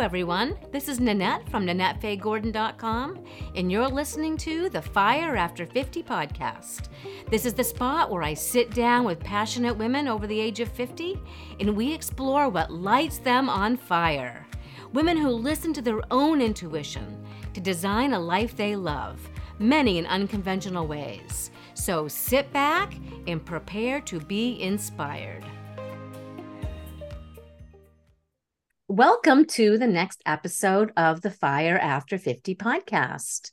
everyone. This is Nanette from NanetteFayeGordon.com, and you're listening to the Fire After 50 podcast. This is the spot where I sit down with passionate women over the age of 50, and we explore what lights them on fire. Women who listen to their own intuition to design a life they love, many in unconventional ways. So sit back and prepare to be inspired. Welcome to the next episode of the Fire After 50 podcast.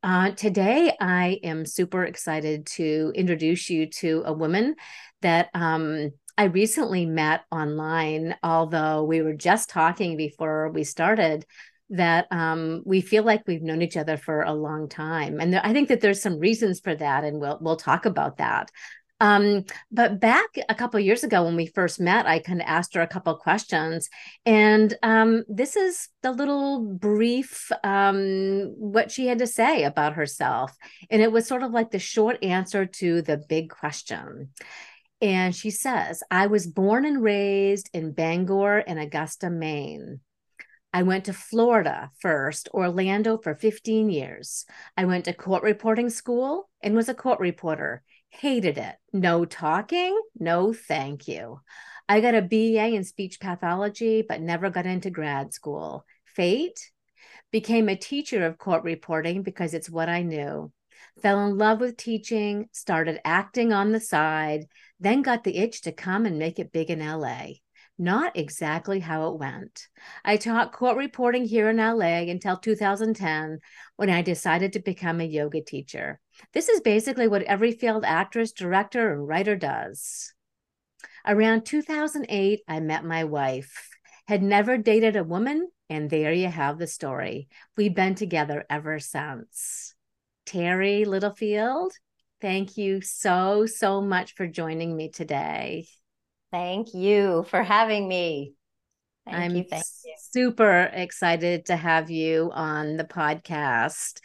Uh, today, I am super excited to introduce you to a woman that um, I recently met online, although we were just talking before we started that um, we feel like we've known each other for a long time, and there, I think that there's some reasons for that, and we'll we'll talk about that. Um, but back a couple years ago when we first met, I kind of asked her a couple questions, and um, this is the little brief um, what she had to say about herself, and it was sort of like the short answer to the big question. And she says, "I was born and raised in Bangor and Augusta, Maine." I went to Florida first, Orlando for 15 years. I went to court reporting school and was a court reporter Hated it. No talking. No, thank you. I got a BA in speech pathology, but never got into grad school. Fate became a teacher of court reporting because it's what I knew. Fell in love with teaching, started acting on the side, then got the itch to come and make it big in LA. Not exactly how it went. I taught court reporting here in LA until 2010 when I decided to become a yoga teacher. This is basically what every failed actress, director, and writer does. Around 2008, I met my wife. Had never dated a woman, and there you have the story. We've been together ever since. Terry Littlefield, thank you so, so much for joining me today. Thank you for having me. Thank I'm you, thank you. super excited to have you on the podcast.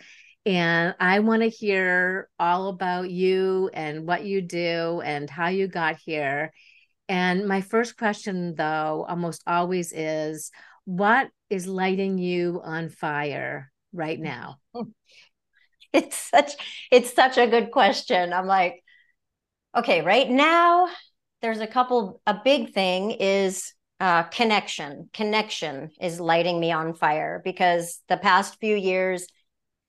And I want to hear all about you and what you do and how you got here. And my first question, though, almost always is what is lighting you on fire right now? It's such it's such a good question. I'm like, okay, right now there's a couple a big thing is uh, connection. Connection is lighting me on fire because the past few years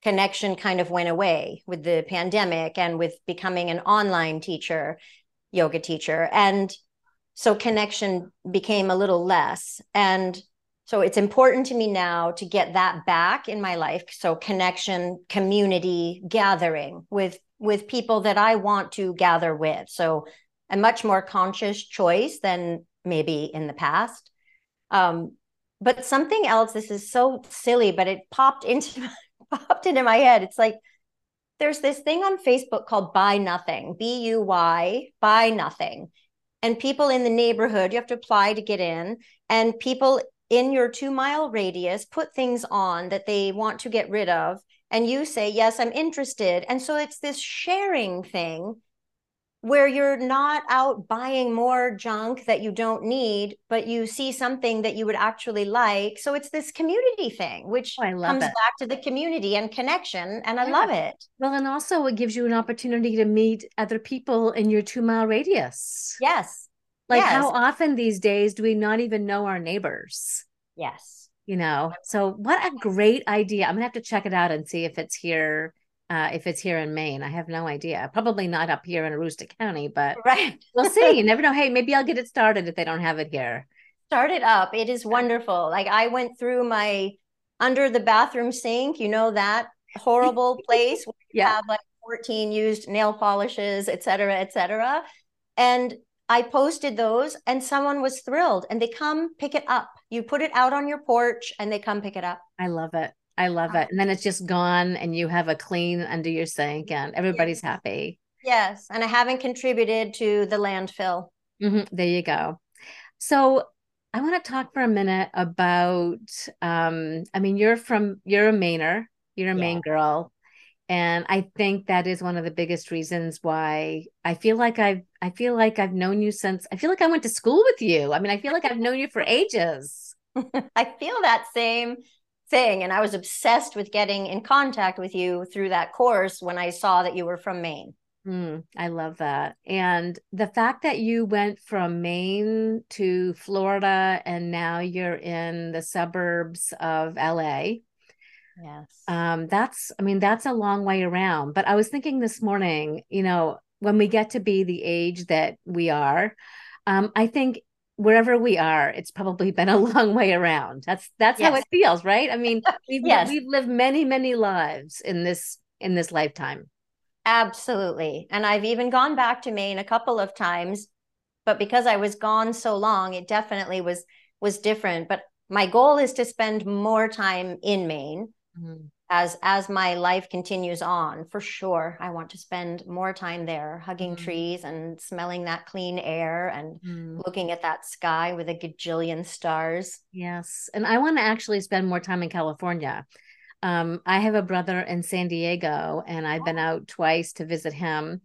connection kind of went away with the pandemic and with becoming an online teacher, yoga teacher. And so connection became a little less. And so it's important to me now to get that back in my life. So connection, community, gathering with with people that I want to gather with. So a much more conscious choice than maybe in the past. Um, but something else, this is so silly, but it popped into popped into my head. It's like there's this thing on Facebook called Buy Nothing, B U Y, Buy Nothing. And people in the neighborhood, you have to apply to get in, and people in your two mile radius put things on that they want to get rid of. And you say, Yes, I'm interested. And so it's this sharing thing where you're not out buying more junk that you don't need, but you see something that you would actually like. So it's this community thing, which oh, comes it. back to the community and connection. And I love it. Well, and also it gives you an opportunity to meet other people in your two mile radius. Yes. Like yes. how often these days do we not even know our neighbors? Yes. You know, so what a great idea. I'm gonna have to check it out and see if it's here uh, if it's here in Maine. I have no idea. Probably not up here in Aroostook County, but right. we'll see. You never know. Hey, maybe I'll get it started if they don't have it here. Start it up. It is wonderful. Like I went through my under the bathroom sink, you know, that horrible place where you yeah. have like 14 used nail polishes, et cetera, et cetera. And I posted those and someone was thrilled and they come pick it up. You put it out on your porch and they come pick it up. I love it. I love it. And then it's just gone and you have a clean under your sink and everybody's yes. happy. Yes. And I haven't contributed to the landfill. Mm-hmm. There you go. So I want to talk for a minute about um, I mean, you're from you're a Mainer, you're a yeah. Maine girl. And I think that is one of the biggest reasons why I feel like I've I feel like I've known you since I feel like I went to school with you. I mean, I feel like I've known you for ages. I feel that same thing. And I was obsessed with getting in contact with you through that course when I saw that you were from Maine. Mm, I love that. And the fact that you went from Maine to Florida and now you're in the suburbs of LA. Yes. Um, that's, I mean, that's a long way around. But I was thinking this morning, you know, when we get to be the age that we are, um, I think wherever we are, it's probably been a long way around. That's that's yes. how it feels, right? I mean, we've yes. we've lived many, many lives in this in this lifetime. Absolutely. And I've even gone back to Maine a couple of times, but because I was gone so long, it definitely was was different. But my goal is to spend more time in Maine. Mm-hmm. As as my life continues on, for sure, I want to spend more time there, hugging mm-hmm. trees and smelling that clean air and mm-hmm. looking at that sky with a gajillion stars. Yes, and I want to actually spend more time in California. Um, I have a brother in San Diego, and I've been out twice to visit him.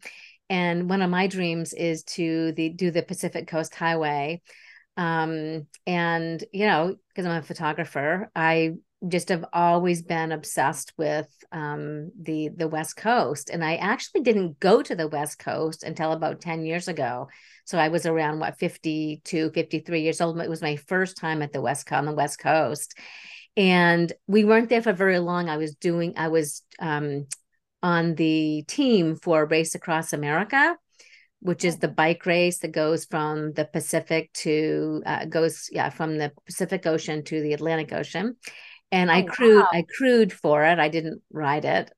And one of my dreams is to the do the Pacific Coast Highway. Um, and you know, because I'm a photographer, I just have always been obsessed with um, the the West Coast, and I actually didn't go to the West Coast until about ten years ago. So I was around what 52, 53 years old. It was my first time at the West on the West Coast, and we weren't there for very long. I was doing, I was um, on the team for Race Across America, which is oh. the bike race that goes from the Pacific to uh, goes yeah from the Pacific Ocean to the Atlantic Ocean, and I oh, crewed wow. I crewed for it. I didn't ride it,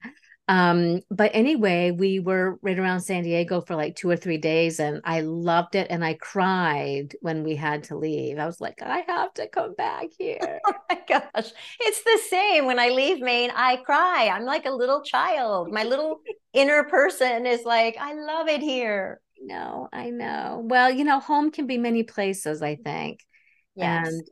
um, but anyway, we were right around San Diego for like two or three days, and I loved it. And I cried when we had to leave. I was like, I have to come back here. oh my gosh. It's the same. When I leave Maine, I cry. I'm like a little child. My little inner person is like, I love it here. No, I know. Well, you know, home can be many places, I think. Yes. And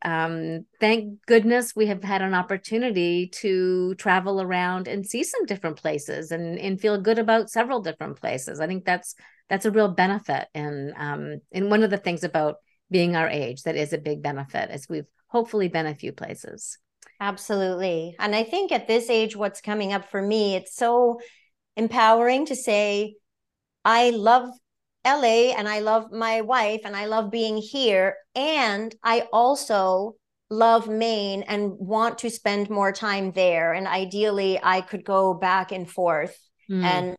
um, thank goodness we have had an opportunity to travel around and see some different places and, and feel good about several different places. I think that's that's a real benefit. And um, and one of the things about being our age that is a big benefit is we've hopefully been a few places. Absolutely. And I think at this age, what's coming up for me, it's so empowering to say, I love LA and I love my wife and I love being here. And I also love Maine and want to spend more time there. And ideally, I could go back and forth mm. and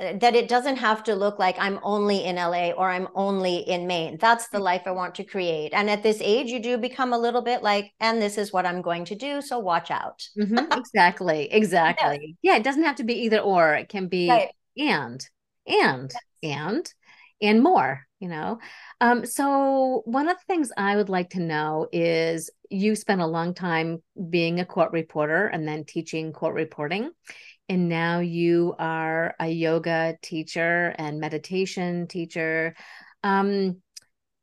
uh, that it doesn't have to look like I'm only in LA or I'm only in Maine. That's the life I want to create. And at this age, you do become a little bit like, and this is what I'm going to do. So watch out. mm-hmm. Exactly. Exactly. Yeah. yeah. It doesn't have to be either or, it can be right. and, and, yes. and and more you know? Um, so one of the things i would like to know is you spent a long time being a court reporter and then teaching court reporting and now you are a yoga teacher and meditation teacher. Um,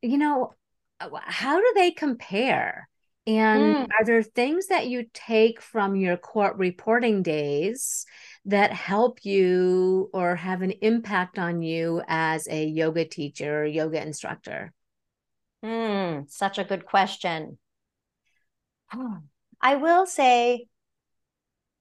you know how do they compare? And mm. are there things that you take from your court reporting days that help you or have an impact on you as a yoga teacher or yoga instructor? Hmm, such a good question. I will say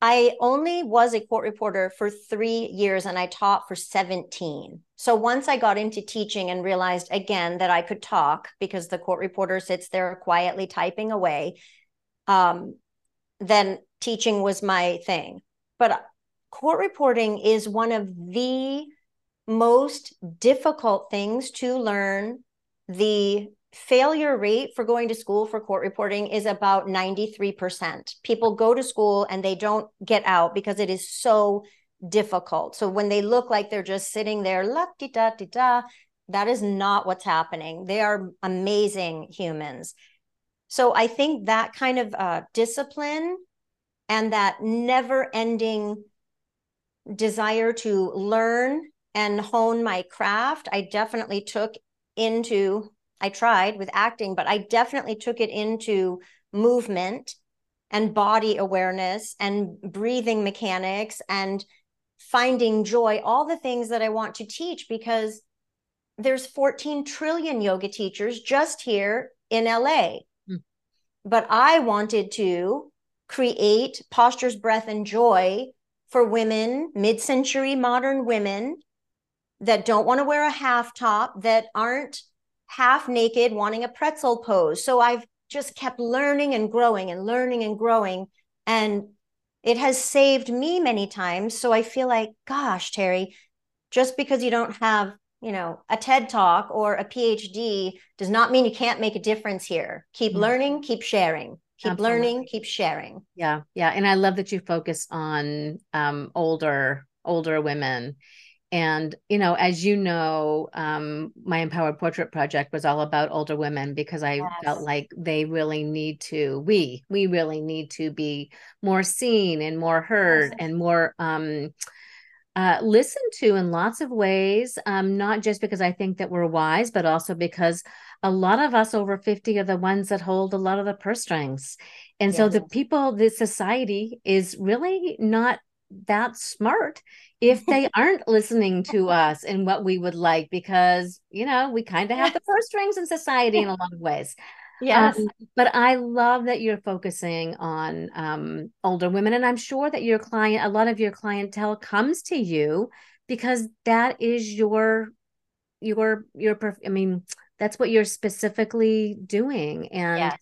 I only was a court reporter for three years and I taught for 17. So once I got into teaching and realized again that I could talk because the court reporter sits there quietly typing away, um, then teaching was my thing. But court reporting is one of the most difficult things to learn. The failure rate for going to school for court reporting is about 93%. People go to school and they don't get out because it is so difficult. So when they look like they're just sitting there, la di da di da, that is not what's happening. They are amazing humans. So I think that kind of uh, discipline and that never ending desire to learn and hone my craft, I definitely took into, I tried with acting, but I definitely took it into movement and body awareness and breathing mechanics and finding joy, all the things that I want to teach because there's 14 trillion yoga teachers just here in LA. Mm. but I wanted to create postures, breath, and joy for women, mid century modern women that don't want to wear a half top, that aren't half naked, wanting a pretzel pose. So I've just kept learning and growing and learning and growing. And it has saved me many times. So I feel like, gosh, Terry, just because you don't have, you know, a TED talk or a PhD does not mean you can't make a difference here. Keep mm-hmm. learning, keep sharing keep Absolutely. learning keep sharing yeah yeah and i love that you focus on um, older older women and you know as you know um, my empowered portrait project was all about older women because i yes. felt like they really need to we we really need to be more seen and more heard and more um, uh, listened to in lots of ways um, not just because i think that we're wise but also because a lot of us over 50 are the ones that hold a lot of the purse strings. And yes. so the people, the society is really not that smart if they aren't listening to us and what we would like, because, you know, we kind of have the purse strings in society in a lot of ways. Yes. Um, but I love that you're focusing on um, older women. And I'm sure that your client, a lot of your clientele comes to you because that is your, your, your, I mean, that's what you're specifically doing and yes.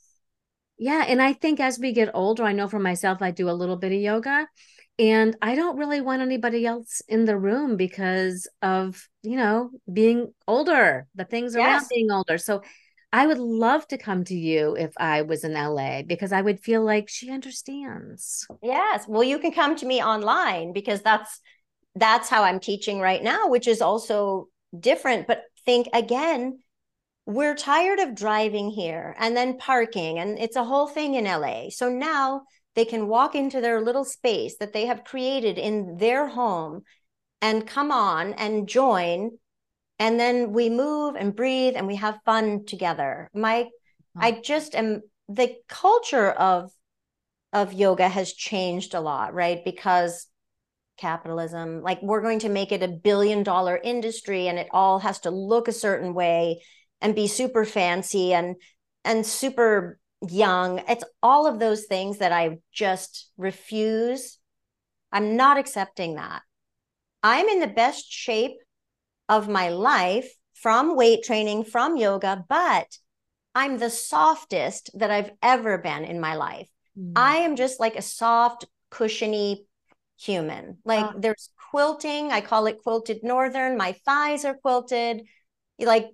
yeah and i think as we get older i know for myself i do a little bit of yoga and i don't really want anybody else in the room because of you know being older the things yes. around being older so i would love to come to you if i was in la because i would feel like she understands yes well you can come to me online because that's that's how i'm teaching right now which is also different but think again we're tired of driving here and then parking and it's a whole thing in LA. So now they can walk into their little space that they have created in their home and come on and join and then we move and breathe and we have fun together. My I just am the culture of of yoga has changed a lot, right? Because capitalism, like we're going to make it a billion dollar industry and it all has to look a certain way and be super fancy and and super young. It's all of those things that i just refuse. I'm not accepting that. I'm in the best shape of my life from weight training from yoga but i'm the softest that i've ever been in my life. Mm. i am just like a soft cushiony human. Like there's quilting. I call it quilted northern. My thighs are quilted. Like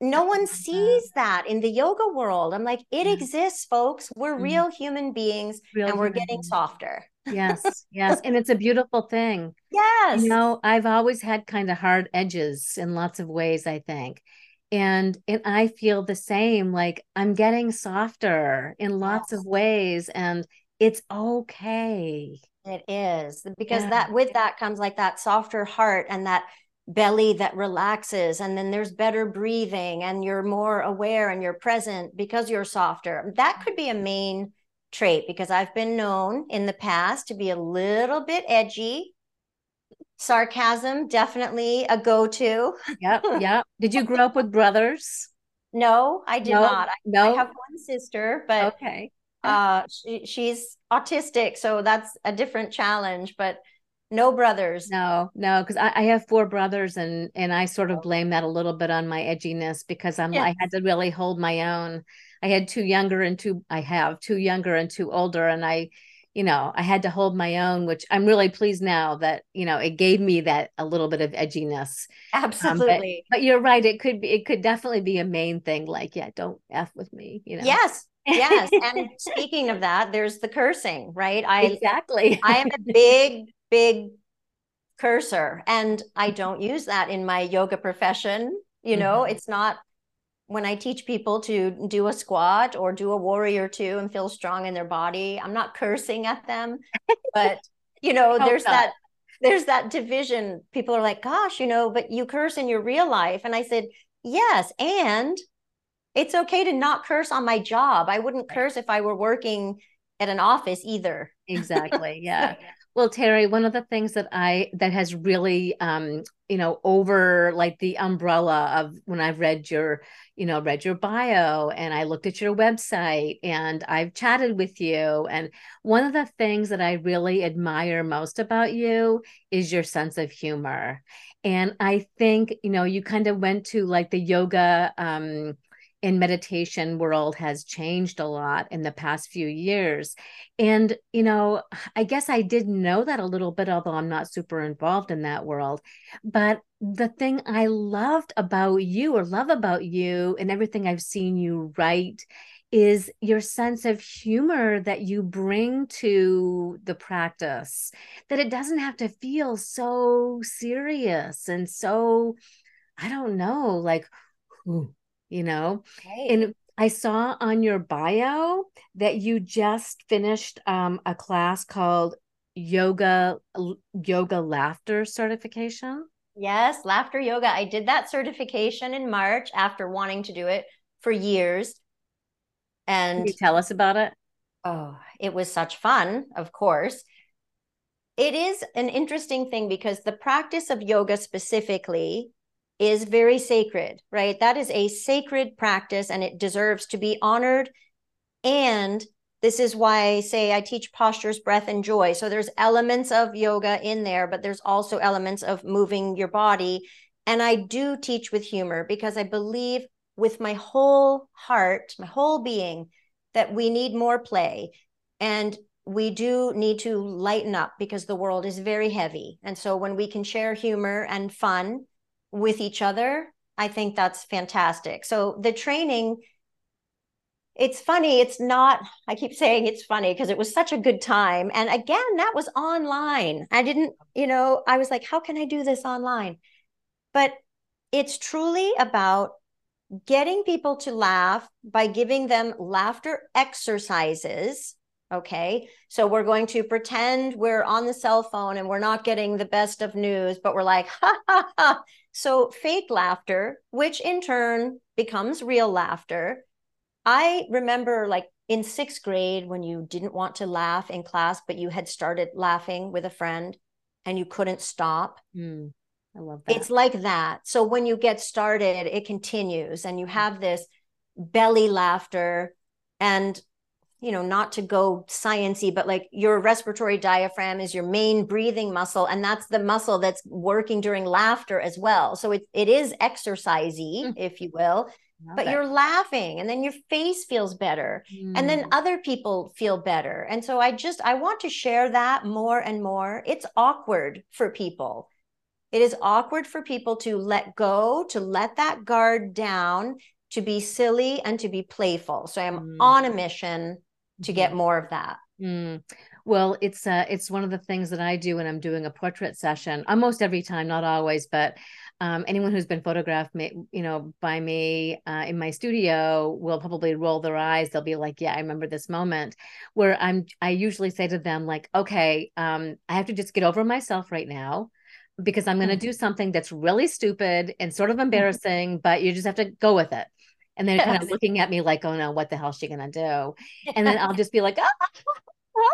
no one sees that in the yoga world. I'm like, it exists, folks. We're mm-hmm. real human beings real and we're getting softer. yes, yes. And it's a beautiful thing. Yes. You know, I've always had kind of hard edges in lots of ways, I think. And and I feel the same. Like I'm getting softer in lots yes. of ways. And it's okay. It is because yeah. that with that comes like that softer heart and that belly that relaxes and then there's better breathing and you're more aware and you're present because you're softer. That could be a main trait because i've been known in the past to be a little bit edgy. Sarcasm definitely a go-to. Yep yep. Did you grow up with brothers? No i did no, not. I, no? i have one sister but okay. uh she, she's autistic so that's a different challenge but no brothers. No, no, because I, I, have four brothers, and and I sort of blame that a little bit on my edginess because I'm yes. I had to really hold my own. I had two younger and two. I have two younger and two older, and I, you know, I had to hold my own, which I'm really pleased now that you know it gave me that a little bit of edginess. Absolutely. Um, but, but you're right. It could be. It could definitely be a main thing. Like, yeah, don't f with me. You know. Yes, yes and speaking of that there's the cursing right i exactly i am a big big cursor. And i don't use that in my yoga profession. You know mm-hmm. it's not when i teach people to do a squat or do a warrior two and feel strong in their body i'm not cursing at them. But you know there's that there's that division. People are like gosh you know but you curse in your real life. And i said yes and it's okay to not curse on my job. I wouldn't curse if i were working at an office either. Exactly yeah Well, Terry, one of the things that I that has really um, you know, over like the umbrella of when I've read your, you know, read your bio and I looked at your website and I've chatted with you. And one of the things that I really admire most about you is your sense of humor. And I think, you know, you kind of went to like the yoga um in meditation world has changed a lot in the past few years. And you know i guess i did know that a little bit although i'm not super involved in that world. But the thing i loved about you or love about you and everything i've seen you write is your sense of humor that you bring to the practice that it doesn't have to feel so serious and so i don't know like you know? Right. and i saw on your bio that you just finished um, a class called yoga yoga laughter certification. Yes laughter yoga. I did that certification in march after wanting to do it for years. And Can you tell us about it? Oh it was such fun of course. It is an interesting thing because the practice of yoga specifically is very sacred, right? That is a sacred practice and it deserves to be honored. And this is why I say I teach postures, breath, and joy. So there's elements of yoga in there, but there's also elements of moving your body. And I do teach with humor because I believe with my whole heart, my whole being, that we need more play. And we do need to lighten up because the world is very heavy. And so when we can share humor and fun, with each other, I think that's fantastic. So the training, it's funny. It's not, I keep saying it's funny because it was such a good time. And again, that was online. I didn't, you know, I was like, how can I do this online? But it's truly about getting people to laugh by giving them laughter exercises Okay. So we're going to pretend we're on the cell phone and we're not getting the best of news, but we're like, ha ha ha. So fake laughter, which in turn becomes real laughter. I remember like in sixth grade when you didn't want to laugh in class, but you had started laughing with a friend and you couldn't stop. Mm, I love that. It's like that. So when you get started, it continues and you have this belly laughter and you know not to go sciency but like your respiratory diaphragm is your main breathing muscle and that's the muscle that's working during laughter as well so it, it is exercisey mm. if you will Love but you're laughing and then your face feels better mm. and then mm. other people feel better and so i just i want to share that more and more it's awkward for people it is awkward for people to let go to let that guard down to be silly and to be playful so i'm mm. on a mission to get mm-hmm. more of that. Mm. Well, it's uh, it's one of the things that I do when I'm doing a portrait session. Almost every time, not always, but um, anyone who's been photographed, you know, by me uh, in my studio will probably roll their eyes. They'll be like, "Yeah, I remember this moment." Where I'm, I usually say to them, like, "Okay, um, I have to just get over myself right now." Because I'm going to mm-hmm. do something that's really stupid and sort of mm-hmm. embarrassing, but you just have to go with it and they're kind of looking at me like, "Oh no, what the hell is she gonna do?" And then I'll just be like, oh.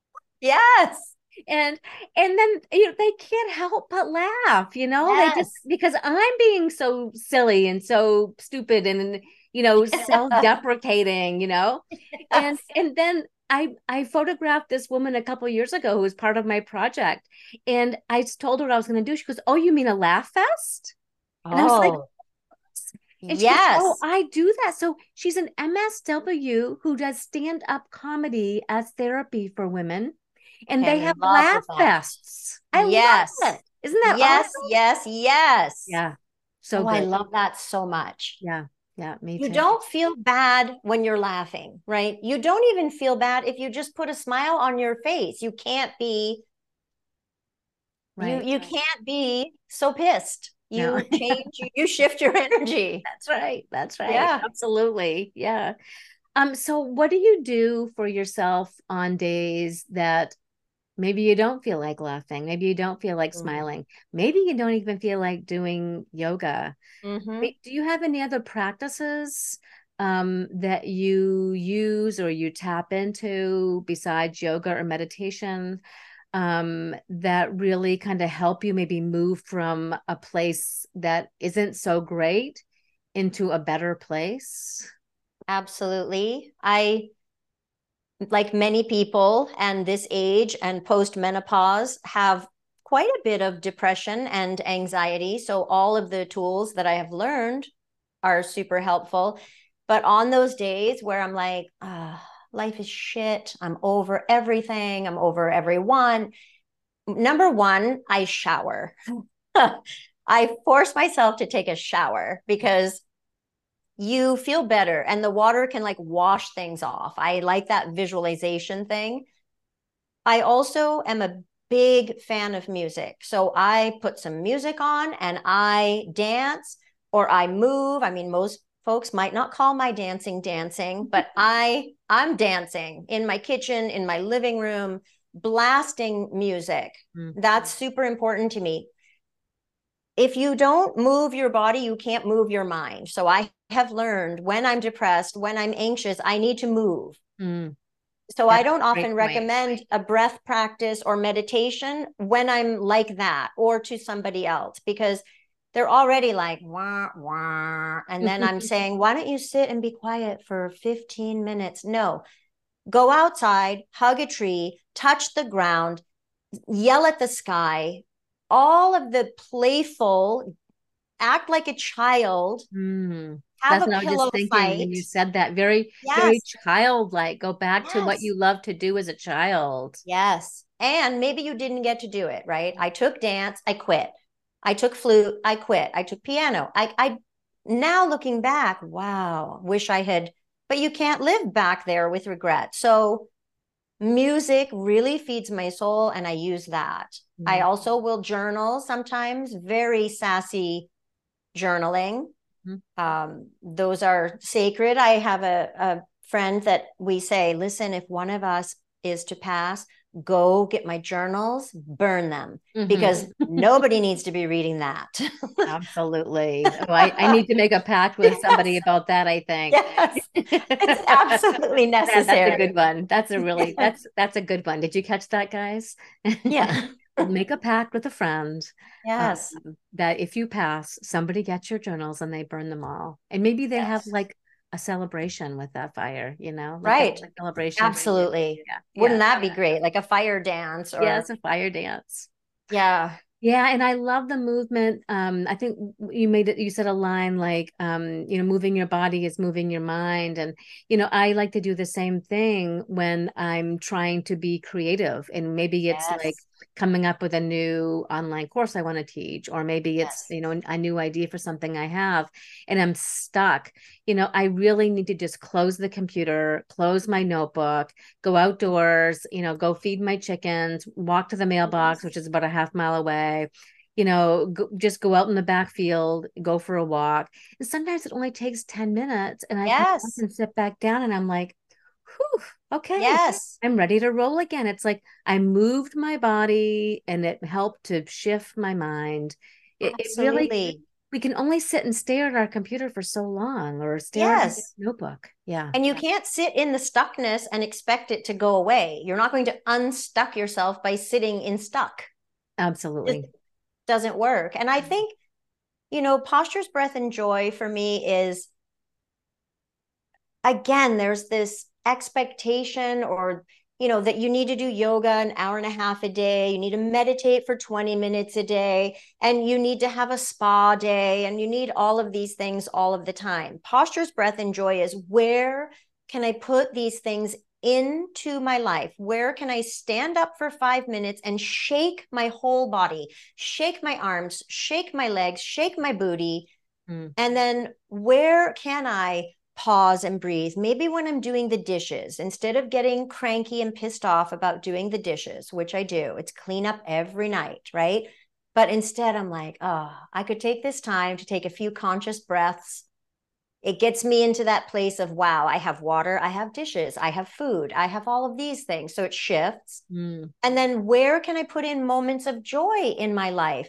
"Yes." And and then you know, they can't help but laugh, you know. Yes. They just because I'm being so silly and so stupid and you know self-deprecating, you know. Yes. And and then I I photographed this woman a couple years ago who was part of my project, and I told her what I was going to do. She goes, "Oh, you mean a laugh fest?" And oh. I was like, oh. And oh, yes. Goes, oh, I do that. So she's an MSW who does stand up comedy as therapy for women. And they have laugh fests. I yes. love it. Isn't that yes, awesome? yes, yes. Yeah. So oh, I love that so much. Yeah. Yeah, me You don't feel bad when you're laughing, right? You don't even feel bad if you just put a smile on your face. You can't be right. you you can't be so pissed you no. change you shift your energy that's right that's right yeah absolutely yeah um so what do you do for yourself on days that maybe you don't feel like laughing maybe you don't feel like mm-hmm. smiling maybe you don't even feel like doing yoga mm-hmm. do you have any other practices um, that you use or you tap into besides yoga or meditation um, that really kind of help you maybe move from a place that isn't so great into a better place? Absolutely. I, like many people and this age and post menopause, have quite a bit of depression and anxiety. So, all of the tools that I have learned are super helpful. But on those days where I'm like, oh, life is shit. I'm over everything. I'm over everyone. Number one, I shower. I force myself to take a shower because you feel better and the water can like wash things off. I like that visualization thing. I also am a big fan of music. So I put some music on and I dance or I move. I mean, most folks might not call my dancing dancing but i i'm dancing in my kitchen in my living room blasting music. Mm-hmm. that's super important to me. If you don't move your body you can't move your mind. So i have learned when i'm depressed when i'm anxious i need to move. Mm. so that's i don't often recommend a breath practice or meditation when i'm like that or to somebody else because they're already like wah wah and then i'm saying why don't you sit and be quiet for 15 minutes no go outside hug a tree touch the ground yell at the sky all of the playful act like a child mm. That's what I was just thinking fight. when you said that. Very, yes. very childlike. Go back yes. to what you love to do as a child. Yes. And maybe you didn't get to do it, right? I took dance, I quit. I took flute, I quit. I took piano. I, I now looking back, wow, wish I had, but you can't live back there with regret. So music really feeds my soul and I use that. Mm-hmm. I also will journal sometimes, very sassy journaling. Mm-hmm. Um, those are sacred. I have a, a friend that we say, listen, if one of us is to pass, go get my journals, burn them mm-hmm. because nobody needs to be reading that. absolutely. Oh, I, I, need to make a pact with yes. somebody about that, I think. Yes. It's absolutely necessary. that's a good one. That's a really that's that's a good one. Did you catch that, guys? Yeah. make a pact with a friend. Yes. Um, that if you pass, somebody gets your journals and they burn them all. And maybe they yes. have like a celebration with that fire, you know? Like right. A, celebration. Absolutely. Yeah. Wouldn't yeah. that be great? Like a fire dance or Yeah, it's a fire dance. Yeah. Yeah, and I love the movement. Um, I think you made it. You said a line like, um, you know, moving your body is moving your mind, and you know, I like to do the same thing when I'm trying to be creative, and maybe it's yes. like coming up with a new online course I want to teach, or maybe it's, yes. you know, a new idea for something I have and I'm stuck. You know, I really need to just close the computer, close my notebook, go outdoors, you know, go feed my chickens, walk to the mailbox, yes. which is about a half mile away. You know, go, just go out in the backfield, go for a walk. And sometimes it only takes 10 minutes and I yes. can sit back down and I'm like, whew, okay. Yes. I'm ready to roll again. It's like I moved my body and it helped to shift my mind. It, it really, we can only sit and stare at our computer for so long or stare yes. at a notebook. Yeah. And you can't sit in the stuckness and expect it to go away. You're not going to unstuck yourself by sitting in stuck. Absolutely. It doesn't work. And I mm-hmm. think, you know, postures, breath, and joy for me is again, there's this expectation or you know that you need to do yoga an hour and a half a day you need to meditate for 20 minutes a day and you need to have a spa day and you need all of these things all of the time. Postures breath and joy is where can i put these things into my life? Where can i stand up for 5 minutes and shake my whole body shake my arms shake my legs shake my booty? Mm. and then where can i pause and breathe. Maybe when I'm doing the dishes, instead of getting cranky and pissed off about doing the dishes, which I do, it's clean up every night, right? But instead, I'm like, oh, I could take this time to take a few conscious breaths. It gets me into that place of, wow, I have water, I have dishes, I have food, I have all of these things. So it shifts. Mm. And then where can I put in moments of joy in my life?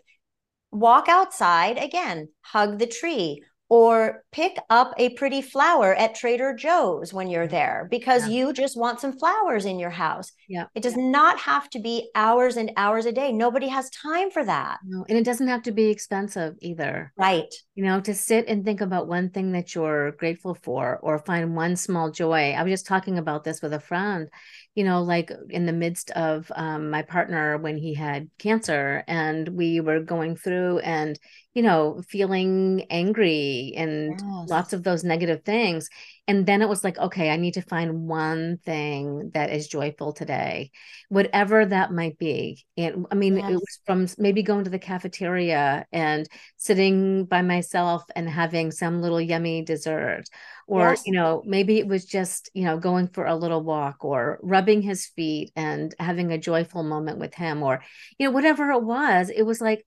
Walk outside again, hug the tree, or pick up a pretty flower at Trader Joe's when you're mm-hmm. there because yeah. you just want some flowers in your house. Yeah. It does not have to be hours and hours a day. Nobody has time for that. No, and it doesn't have to be expensive either. Right. You know, to sit and think about one thing that you're grateful for or find one small joy. I was just talking about this with a friend, you know, like in the midst of um, my partner when he had cancer and we were going through and you know, feeling angry and yes. lots of those negative things. And then it was like, okay, I need to find one thing that is joyful today, whatever that might be. And I mean, yes. it was from maybe going to the cafeteria and sitting by myself and having some little yummy dessert. Or, yes. you know, maybe it was just, you know, going for a little walk or rubbing his feet and having a joyful moment with him or, you know, whatever it was. It was like,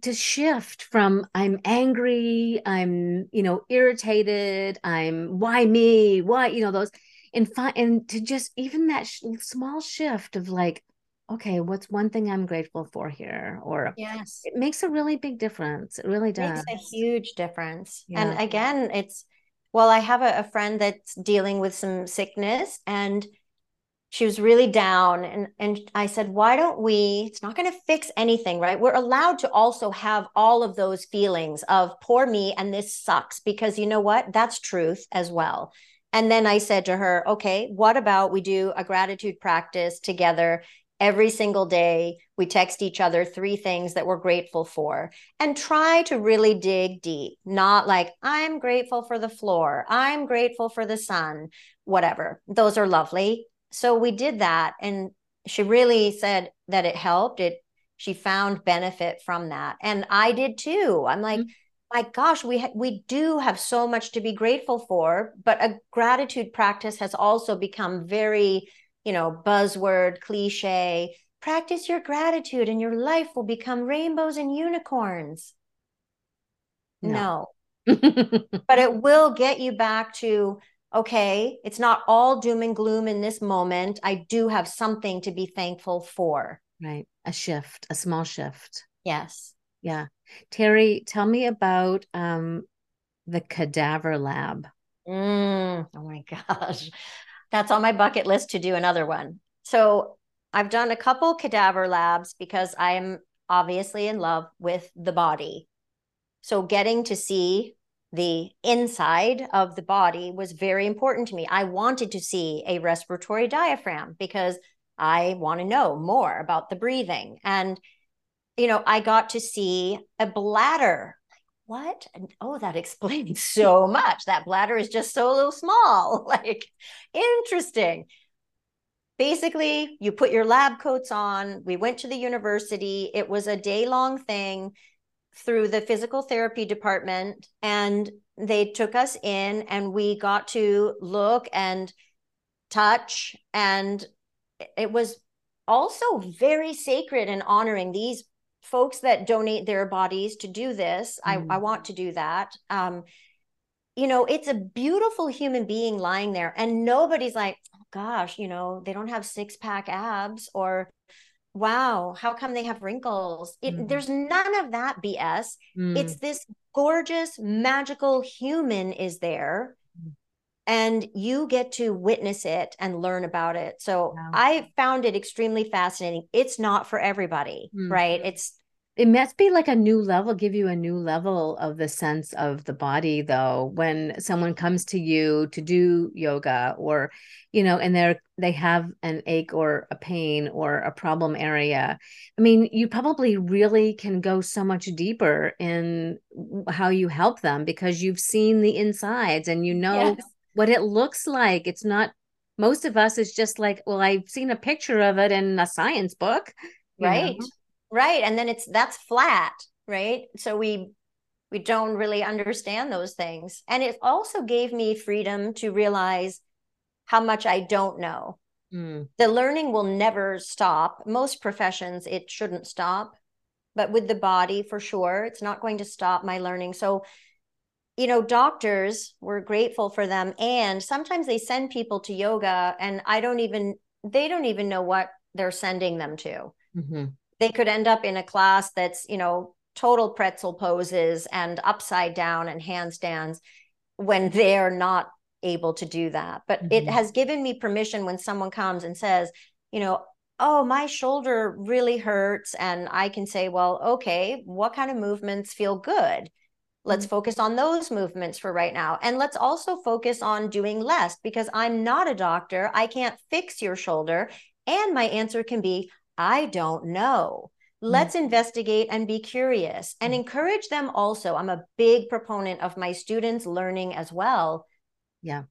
to shift from i'm angry i'm you know irritated i'm why me why you know those and find and to just even that sh- small shift of like okay what's one thing i'm grateful for here? or yes. it makes a really big difference. It really does it makes a huge difference. Yeah. and again it's well i have a, a friend that's dealing with some sickness and she was really down and and I said why don't we it's not going to fix anything right? We're allowed to also have all of those feelings of poor me and this sucks because you know what? That's truth as well. And then I said to her okay what about we do a gratitude practice together every single day? We text each other three things that we're grateful for and try to really dig deep not like i'm grateful for the floor i'm grateful for the sun whatever. Those are lovely so we did that and she really said that it helped. It she found benefit from that and i did too. I'm like mm-hmm. my gosh we ha- we do have so much to be grateful for but a gratitude practice has also become very you know buzzword cliche. Practice your gratitude and your life will become rainbows and unicorns. No, no. but it will get you back to okay, it's not all doom and gloom in this moment. I do have something to be thankful for. Right. A shift, a small shift. Yes. Yeah. Terry, tell me about um, the cadaver lab. Mm, oh my gosh. That's on my bucket list to do another one. So I've done a couple cadaver labs because I'm obviously in love with the body. So getting to see the inside of the body was very important to me. I wanted to see a respiratory diaphragm because I want to know more about the breathing. And, you know, I got to see a bladder. What? Oh, that explains so much. That bladder is just so little small. Like, interesting. Basically, you put your lab coats on. We went to the university. It was a day long thing through the physical therapy department and they took us in and we got to look and touch and it was also very sacred and honoring these folks that donate their bodies to do this mm. I, I mm. want to do that um you know it's a beautiful human being lying there and nobody's like oh gosh you know they don't have six pack abs or wow, how come they have wrinkles? It, mm. There's none of that BS. Mm. It's this gorgeous, magical human is there. Mm. And you get to witness it and learn about it. So wow. I found it extremely fascinating. It's not for everybody, mm. right? It's it must be like a new level give you a new level of the sense of the body though when someone comes to you to do yoga or you know and they're they have an ache or a pain or a problem area i mean you probably really can go so much deeper in how you help them because you've seen the insides and you know yes. what it looks like it's not most of us is just like well i've seen a picture of it in a science book right know? Right. And then it's that's flat right? So we we don't really understand those things. And it also gave me freedom to realize how much i don't know. Mm. the learning will never stop. Most professions it shouldn't stop. But with the body for sure it's not going to stop my learning. So you know doctors we're grateful for them. And sometimes they send people to yoga and i don't even they don't even know what they're sending them to. Mm-hmm they could end up in a class that's you know total pretzel poses and upside down and handstands when they're not able to do that. But mm-hmm. it has given me permission when someone comes and says, you know, oh, my shoulder really hurts. And I can say, well, okay, what kind of movements feel good? Let's mm-hmm. focus on those movements for right now. And let's also focus on doing less because I'm not a doctor. I can't fix your shoulder. And my answer can be, I don't know. Let's mm-hmm. investigate and be curious and mm-hmm. encourage them also. I'm a big proponent of my students learning as well. Yeah.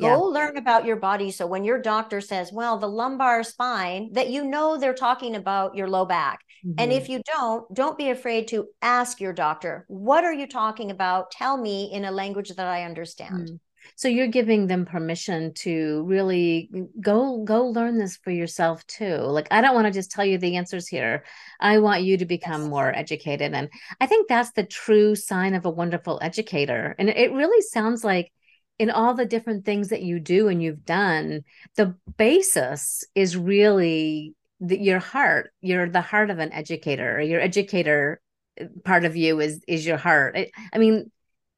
Go yeah. learn about your body. So when your doctor says, well, the lumbar spine, that you know they're talking about your low back. Mm-hmm. And if you don't, don't be afraid to ask your doctor, what are you talking about? Tell me in a language that I understand. Mm-hmm. So you're giving them permission to really go go learn this for yourself too. Like I don't want to just tell you the answers here. I want you to become yes. more educated and I think that's the true sign of a wonderful educator. And it really sounds like in all the different things that you do and you've done, the basis is really the, your heart. You're the heart of an educator. Your educator uh, part of you is is your heart. I, I mean,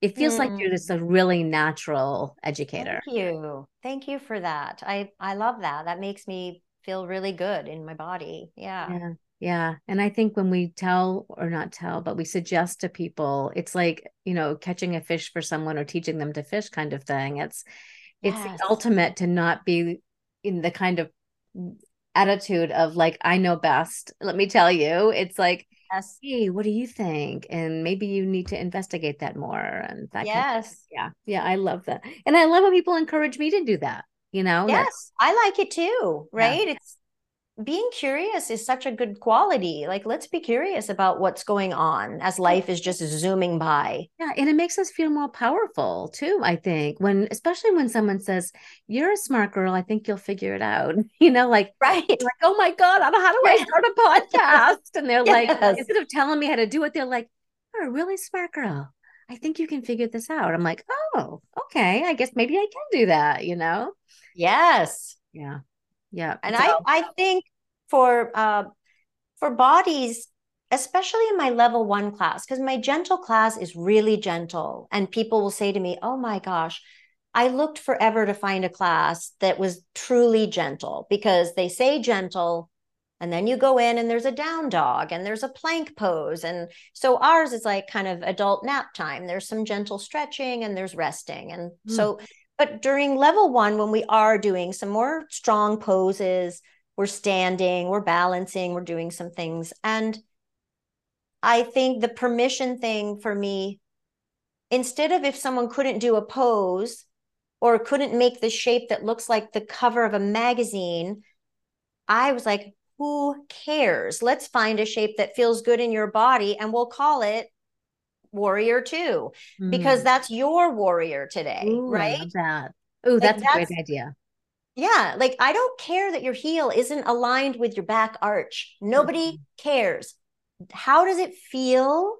it feels mm. like you're just a mm. really natural educator. Thank you. Thank you for that. I I love that. That makes me feel really good in my body. Yeah. Yeah. Yeah. And I think when we tell or not tell, but we suggest to people, it's like, you know, catching a fish for someone or teaching them to fish kind of thing. It's yes. it's the ultimate to not be in the kind of attitude of like, I know best. Let me tell you. It's like, yes. hey, what do you think? And maybe you need to investigate that more. And that yes. Kind of, yeah. Yeah. I love that. And I love when people encourage me to do that. You know, yes, I like it too, right? Yeah. It's being curious is such a good quality. Like, let's be curious about what's going on as life is just zooming by. Yeah. And it makes us feel more powerful too, I think, when, especially when someone says, You're a smart girl, I think you'll figure it out. You know, like, right. Like, oh my God, I don't know how do I start a podcast? And they're yes. like, instead of telling me how to do it, they're like, You're a really smart girl. I think you can figure this out. I'm like, Oh, okay. I guess maybe I can do that, you know? Yes. Yeah. Yeah. And so, I, I think for uh, for bodies, especially in my level one class, because my gentle class is really gentle. And people will say to me, Oh my gosh, I looked forever to find a class that was truly gentle because they say gentle. And then you go in and there's a down dog and there's a plank pose. And so ours is like kind of adult nap time. There's some gentle stretching and there's resting. And mm. so but during level one, when we are doing some more strong poses, we're standing, we're balancing, we're doing some things. And I think the permission thing for me, instead of if someone couldn't do a pose or couldn't make the shape that looks like the cover of a magazine, I was like, who cares? Let's find a shape that feels good in your body and we'll call it warrior two mm. because that's your warrior today, Ooh, right? that. Oh, that's like, a that's, great idea. Yeah, like I don't care that your heel isn't aligned with your back arch. Nobody mm-hmm. cares. How does it feel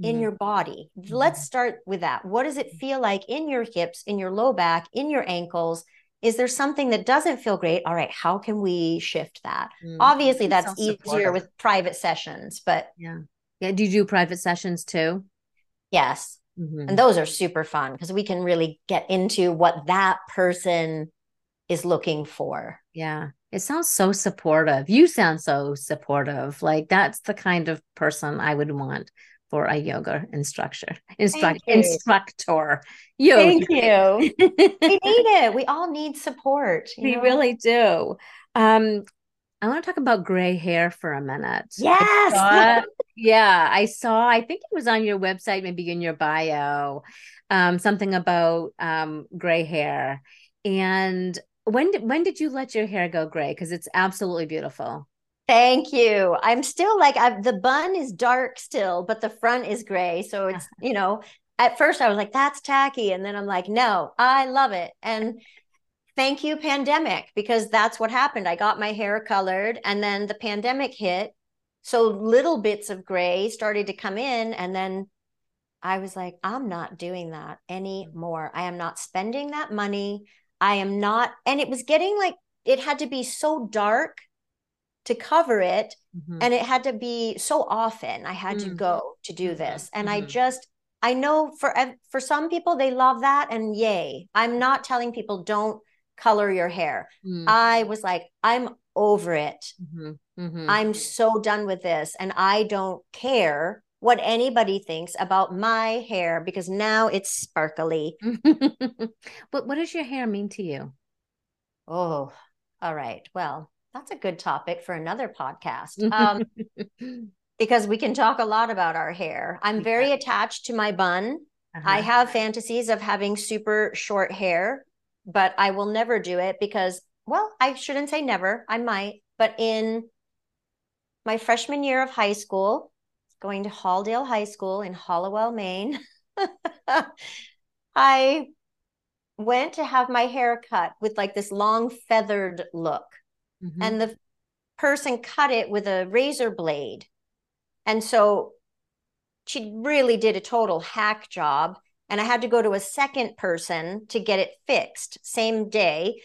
in your body? Mm-hmm. Let's start with that. What does it feel like in your hips, in your low back, in your ankles? Is there something that doesn't feel great? All right, how can we shift that? Mm-hmm. Obviously, that's easier with private sessions, but yeah. Yeah. Do you do private sessions too? Yes. Mm-hmm. And those are super fun because we can really get into what that person is looking for. Yeah. It sounds so supportive. You sound so supportive. Like that's the kind of person I would want for a yoga instructor. Instruct instructor. You. Thank you. we need it. We all need support. We know? really do. Um, I want to talk about gray hair for a minute. Yes. yeah, I saw, I think it was on your website, maybe in your bio, um, something about um, gray hair. And when did when did you let your hair go gray? Because it's absolutely beautiful. Thank you. I'm still like I've, the bun is dark still, but the front is gray. So it's you know, at first I was like that's tacky, and then I'm like, no, I love it. And thank you pandemic because that's what happened i got my hair colored and then the pandemic hit so little bits of gray started to come in and then i was like i'm not doing that anymore i am not spending that money i am not and it was getting like it had to be so dark to cover it mm-hmm. and it had to be so often I had mm-hmm. to go to do mm-hmm. this. And I mm-hmm. just I know for for some people they love that and yay. I'm not telling people don't color your hair. Mm. I was like I'm over it. Mm-hmm. Mm-hmm. I'm so done with this and I don't care what anybody thinks about my hair because now it's sparkly. but what does your hair mean to you? Oh, all right. Well, that's a good topic for another podcast. Um, because we can talk a lot about our hair. I'm very attached to my bun. Uh-huh. I have fantasies of having super short hair, but I will never do it because, well, I shouldn't say never. I might, but in my freshman year of high school, going to Halldale High School in Hallowell, Maine, I went to have my hair cut with like this long feathered look. Mm-hmm. And the person cut it with a razor blade. And so she really did a total hack job. And I had to go to a second person to get it fixed same day.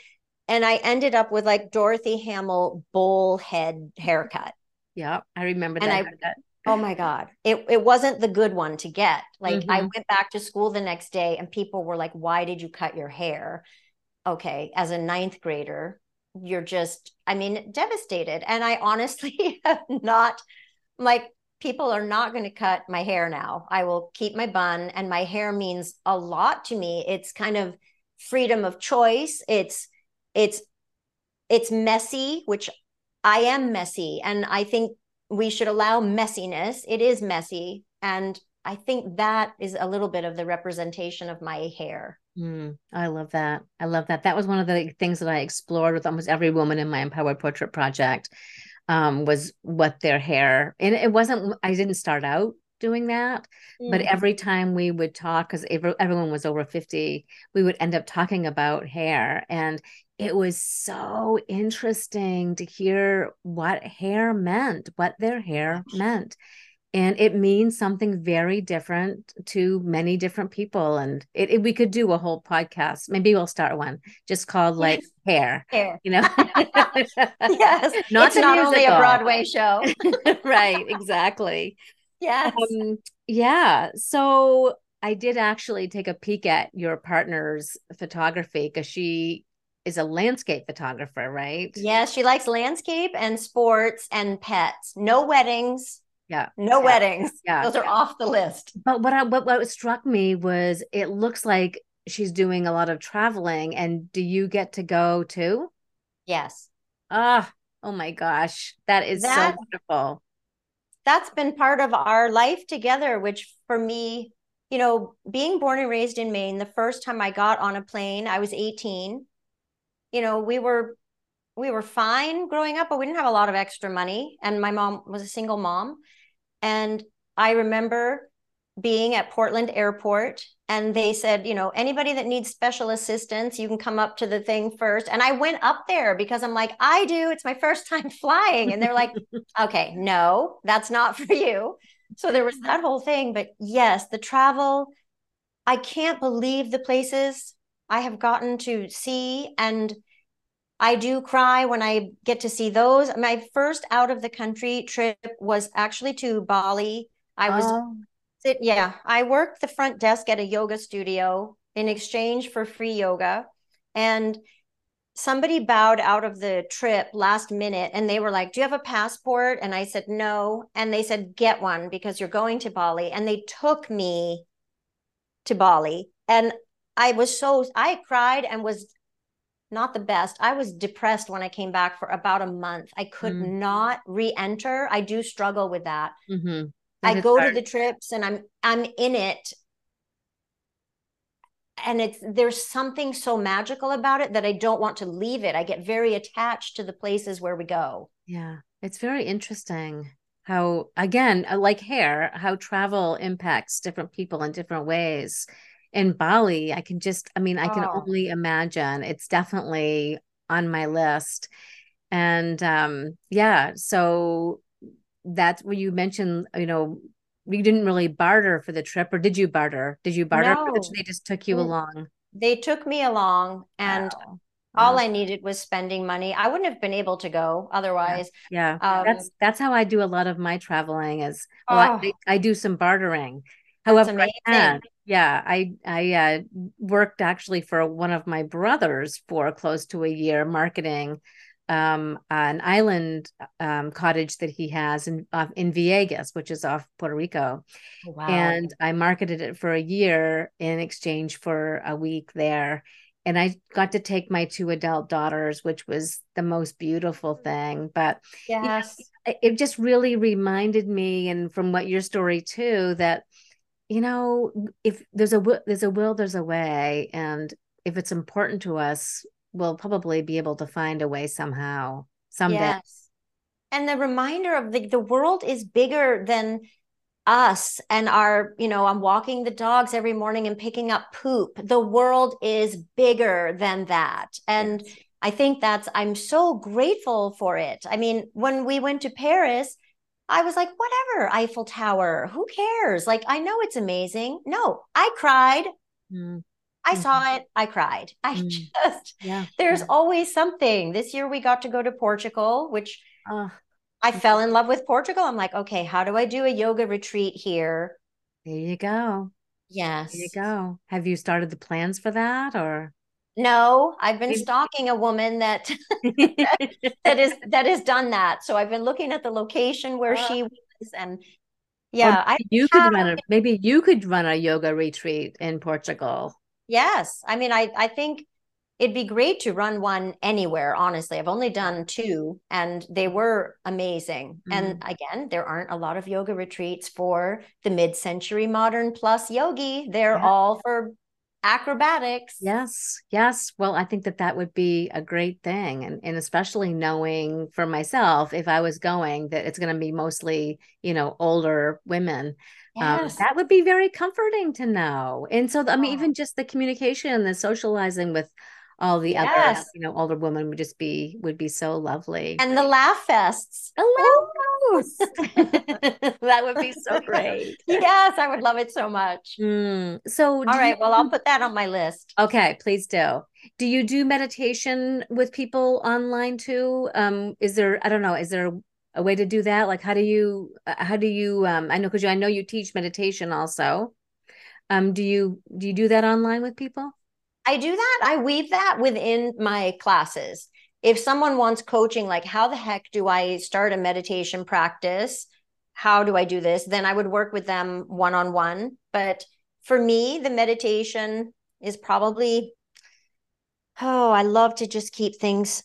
And I ended up with like Dorothy Hamill bowl head haircut. Yeah, I remember and that. I, oh my God. It it wasn't the good one to get. Like mm-hmm. I went back to school the next day and people were like, Why did you cut your hair? Okay, as a ninth grader, you're just, I mean, devastated. And I honestly have not like people are not going to cut my hair now. I will keep my bun, and my hair means a lot to me. It's kind of freedom of choice. It's it's it's messy, which I am messy, and I think we should allow messiness. It is messy, and I think that is a little bit of the representation of my hair. Mm, I love that. I love that. That was one of the things that I explored with almost every woman in my Empowered Portrait project um, was what their hair and it wasn't i didn't start out doing that mm-hmm. but every time we would talk because everyone was over 50 we would end up talking about hair and it was so interesting to hear what hair meant what their hair meant and it means something very different to many different people. And it, it, we could do a whole podcast. Maybe we'll start one just called like yes. hair hair. you know? Yes. Not, it's not only a broadway show. Right exactly. Yes. Um, yeah. So i did actually take a peek at your partner's photography because she is a landscape photographer right? Yes yeah, she likes landscape and sports and pets. No weddings yeah. No yeah. weddings. Yeah. Those are off the list. But what I, what what struck me was it looks like she's doing a lot of traveling and do you get to go too? Yes. Ah, oh, oh my gosh. That is that, so wonderful. That's been part of our life together, which for me, you know, being born and raised in Maine, the first time I got on a plane, I was 18. You know, we were we were fine growing up, but we didn't have a lot of extra money. And my mom was a single mom. And I remember being at Portland Airport and they said, you know, anybody that needs special assistance, you can come up to the thing first. And I went up there because I'm like, I do. It's my first time flying. And they're like, okay, no, that's not for you. So there was that whole thing. But yes, the travel, I can't believe the places I have gotten to see. And I do cry when I get to see those. My first out of the country trip was actually to Bali. I was, oh. yeah, I worked the front desk at a yoga studio in exchange for free yoga. And somebody bowed out of the trip last minute and they were like, Do you have a passport? And I said, No. And they said, Get one because you're going to Bali. And they took me to Bali. And I was so, I cried and was not the best. I was depressed when I came back for about a month. I could mm. not re-enter. I do struggle with that. Mm-hmm. I go hard. to the trips and I'm I'm in it. And it's there's something so magical about it that I don't want to leave it. I get very attached to the places where we go. Yeah. It's very interesting how again, uh, like hair, how travel impacts different people in different ways in Bali, I can just, I mean, I can oh. only imagine. It's definitely on my list. And um, yeah, so that's where you mentioned, you know, you didn't really barter for the trip, or did you barter? Did you barter? No. They just took you along. They took me along, and wow. all I needed was spending money. I wouldn't have been able to go otherwise. Yeah, yeah. Um, that's that's how I do a lot of my traveling. Is well, oh, I, I, do some bartering. However, I can. Yeah, I I uh, worked actually for one of my brothers for close to a year marketing um, an island um, cottage that he has in uh, in Vieques, which is off Puerto Rico. Oh, wow. And I marketed it for a year in exchange for a week there. And I got to take my two adult daughters, which was the most beautiful thing. But yes, you know, it just really reminded me, and from what your story too, that you know, if there's a there's a will, there's a way, and if it's important to us, we'll probably be able to find a way somehow someday. Yes. And the reminder of the the world is bigger than us and our, you know, I'm walking the dogs every morning and picking up poop. The world is bigger than that. And yes. I think that's I'm so grateful for it. I mean, when we went to Paris, I was like, whatever, Eiffel Tower, who cares? Like, I know it's amazing. No, I cried. Mm. I mm-hmm. saw it. I cried. I mm. just, yeah. there's yeah. always something. This year we got to go to Portugal, which uh, I fell in love with Portugal. I'm like, okay, how do I do a yoga retreat here? There you go. Yes. There you go. Have you started the plans for that or? No, I've been stalking a woman that that is that has done that. So I've been looking at the location where uh, she was and yeah, I you have, could run a maybe you could run a yoga retreat in Portugal. Yes. I mean, I, I think it'd be great to run one anywhere, honestly. I've only done two and they were amazing. Mm-hmm. And again, there aren't a lot of yoga retreats for the mid century modern plus yogi. They're yeah. all for acrobatics. Yes, yes. Well, I think that that would be a great thing, and and especially knowing for myself if I was going that it's going to be mostly you know older women. Um, yes. Um, that would be very comforting to know. And so, I mean, even just the communication and the socializing with all the yes. other, you know, older women would just be would be so lovely. And the laugh fests. The laugh that would be so great. yes, I would love it so much. Mm. So, all right. You, well, I'll put that on my list. Okay, please do. Do you do meditation with people online too? Um, is there? I don't know. Is there a way to do that? Like, how do you? Uh, how do you? Um, I know because I know you teach meditation also. Um, do you do you do that online with people? I do that. I weave that within my classes. If someone wants coaching, like how the heck do I start a meditation practice? How do I do this? Then I would work with them one on one. But for me, the meditation is probably, oh, I love to just keep things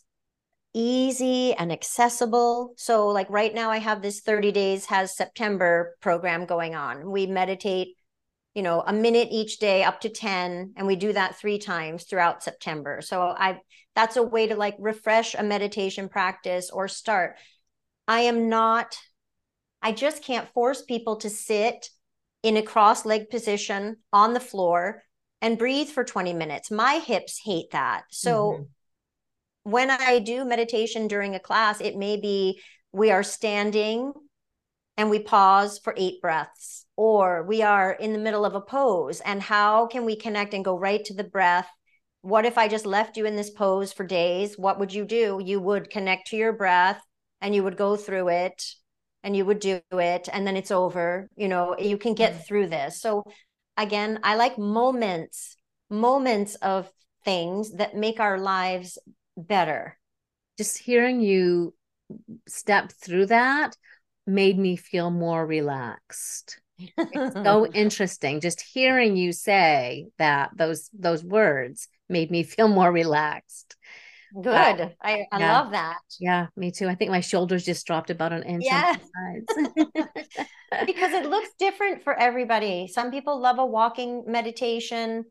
easy and accessible. So, like right now, I have this 30 days has September program going on. We meditate you know a minute each day up to 10 and we do that three times throughout september. So i that's a way to like refresh a meditation practice or start. I am not i just can't force people to sit in a cross leg position on the floor and breathe for 20 minutes. My hips hate that. So mm-hmm. when i do meditation during a class it may be we are standing and we pause for eight breaths or we are in the middle of a pose and how can we connect and go right to the breath? What if i just left you in this pose for days? What would you do? You would connect to your breath and you would go through it and you would do it and then it's over you know you can get mm. through this. So again i like moments moments of things that make our lives better. Just hearing you step through that made me feel more relaxed it's so interesting. Just hearing you say that those those words made me feel more relaxed. Good. I, I yeah. love that. Yeah, me too. I think my shoulders just dropped about an inch. Yeah. because it looks different for everybody. Some people love a walking meditation.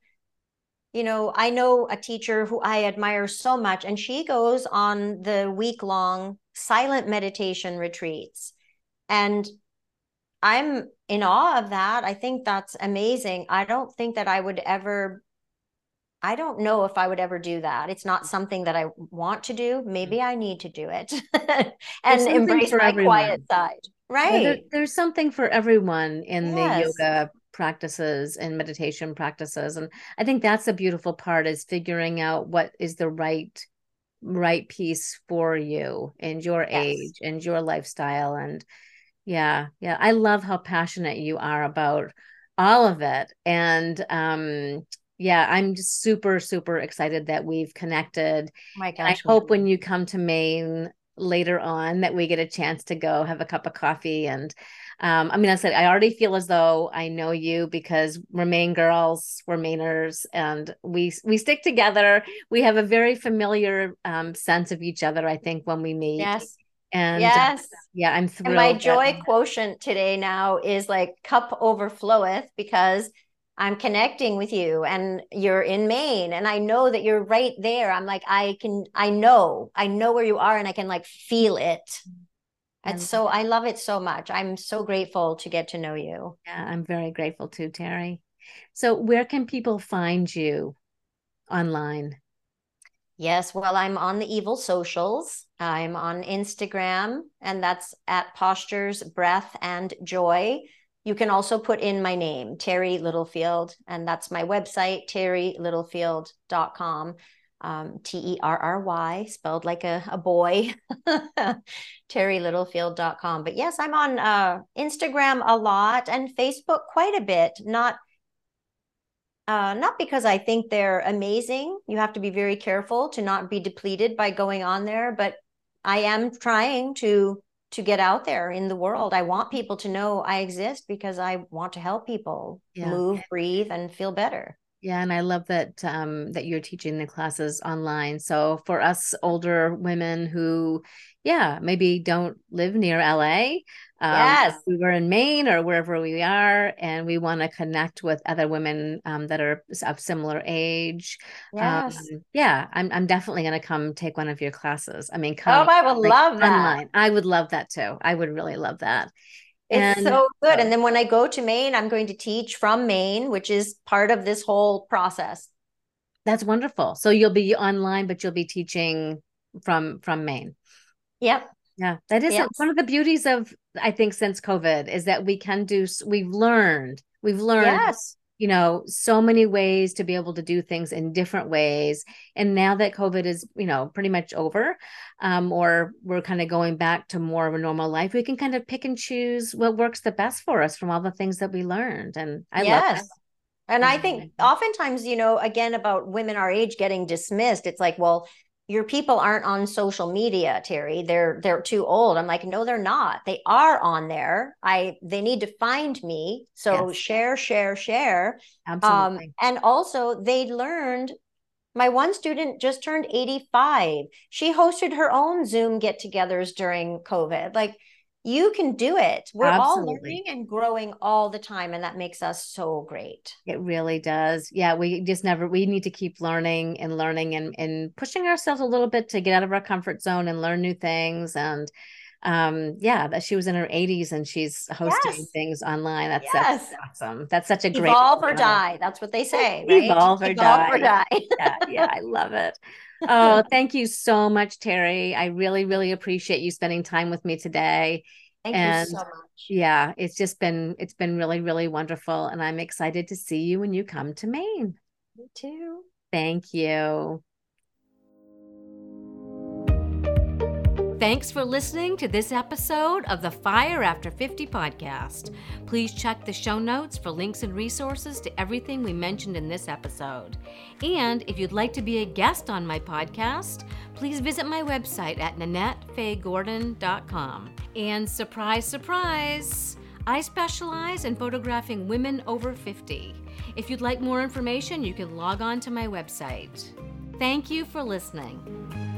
You know, I know a teacher who I admire so much, and she goes on the week long silent meditation retreats. And I'm in awe of that. I think that's amazing. I don't think that I would ever I don't know if I would ever do that. It's not something that I want to do. Maybe I need to do it and embrace my everyone. quiet side. Right. Yeah, there, there's something for everyone in yes. the yoga practices and meditation practices. And I think that's the beautiful part is figuring out what is the right right piece for you and your Yes. age and your lifestyle and yeah yeah i love how passionate you are about all of it and um yeah i'm just super super excited that we've connected Oh my and i hope when you come to maine later on that we get a chance to go have a cup of coffee and um, I mean, I said I already feel as though I know you because we're Maine girls, we're Mainers, and we we stick together. We have a very familiar um, sense of each other. I think when we meet, Yes. And uh, Yes. yeah, I'm thrilled. And my that- joy quotient today now is like cup overfloweth because I'm connecting with you and you're in Maine and I know that you're right there. I'm like, I can, I know, I know where you are and I can like feel it. And so I love it so much. I'm so grateful to get to know you. yeah, I'm very grateful too, Terry. So, where can people find you online? Yes, well, I'm on the evil socials. I'm on Instagram, and that's at Postures, Breath, and Joy. You can also put in my name, Terry Littlefield, and that's my website, terrylittlefield.com. Um, T E R R Y, spelled like a, a boy, terrylittlefield.com. But yes, I'm on uh, Instagram a lot and Facebook quite a bit. Not uh, not because I think they're amazing. You have to be very careful to not be depleted by going on there, but I am trying to to get out there in the world. I want people to know I exist because I want to help people Yeah. move, breathe, and feel better. Yeah, and I love that um, that you're teaching the classes online. So for us older women who, yeah, maybe don't live near LA, um, Yes. we were in Maine or wherever we are, and we want to connect with other women um, that are of similar age. Yes. Um, yeah, I'm I'm definitely going to come take one of your classes. I mean, oh, come I would like, love that. online. I would love that too. I would really love that. It's And- so good. And then when I go to Maine, I'm going to teach from Maine, which is part of this whole process. That's wonderful. So you'll be online, but you'll be teaching from from Maine. Yep. Yeah, that is Yes. one of the beauties of I think since COVID is that we can do we've learned we've learned Yes. you know so many ways to be able to do things in different ways and now that COVID is you know pretty much over um or we're kind of going back to more of a normal life we can kind of pick and choose what works the best for us from all the things that we learned and I love yes. that. And I think oftentimes, you know, again about women our age getting dismissed, it's like, well, your people aren't on social media, Terry. They're they're too old. I'm like, no, they're not. They are on there. I they need to find me. So Yes. share, share, share. Um, absolutely and also they learned my one student just turned 85. She hosted her own Zoom get-togethers during COVID. Like you can do it. We're all learning and growing all the time, and that makes us so great. It really does. Yeah, we just never we need to keep learning and learning and and pushing ourselves a little bit to get out of our comfort zone and learn new things and um yeah, that she was in her 80s and she's hosting Yes. things online. That's, Yes. that's awesome. That's such a great Evolve or die. That's what they say, right? Evolve or Evolve or die. die. yeah, yeah, I love it. Oh, thank you so much, Terry. I really, really appreciate you spending time with me today. Thank And- you so much. Yeah, it's just been it's been really, really wonderful. And I'm excited to see you when you come to Maine. Me too. Thank you. Thanks for listening to this episode of the Fire After 50 podcast. Please check the show notes for links and resources to everything we mentioned in this episode. And if you'd like to be a guest on my podcast, please visit my website at NanetteFayeGordon.com. And surprise, surprise! I specialize in photographing women over 50. If you'd like more information, you can log on to my website. Thank you for listening.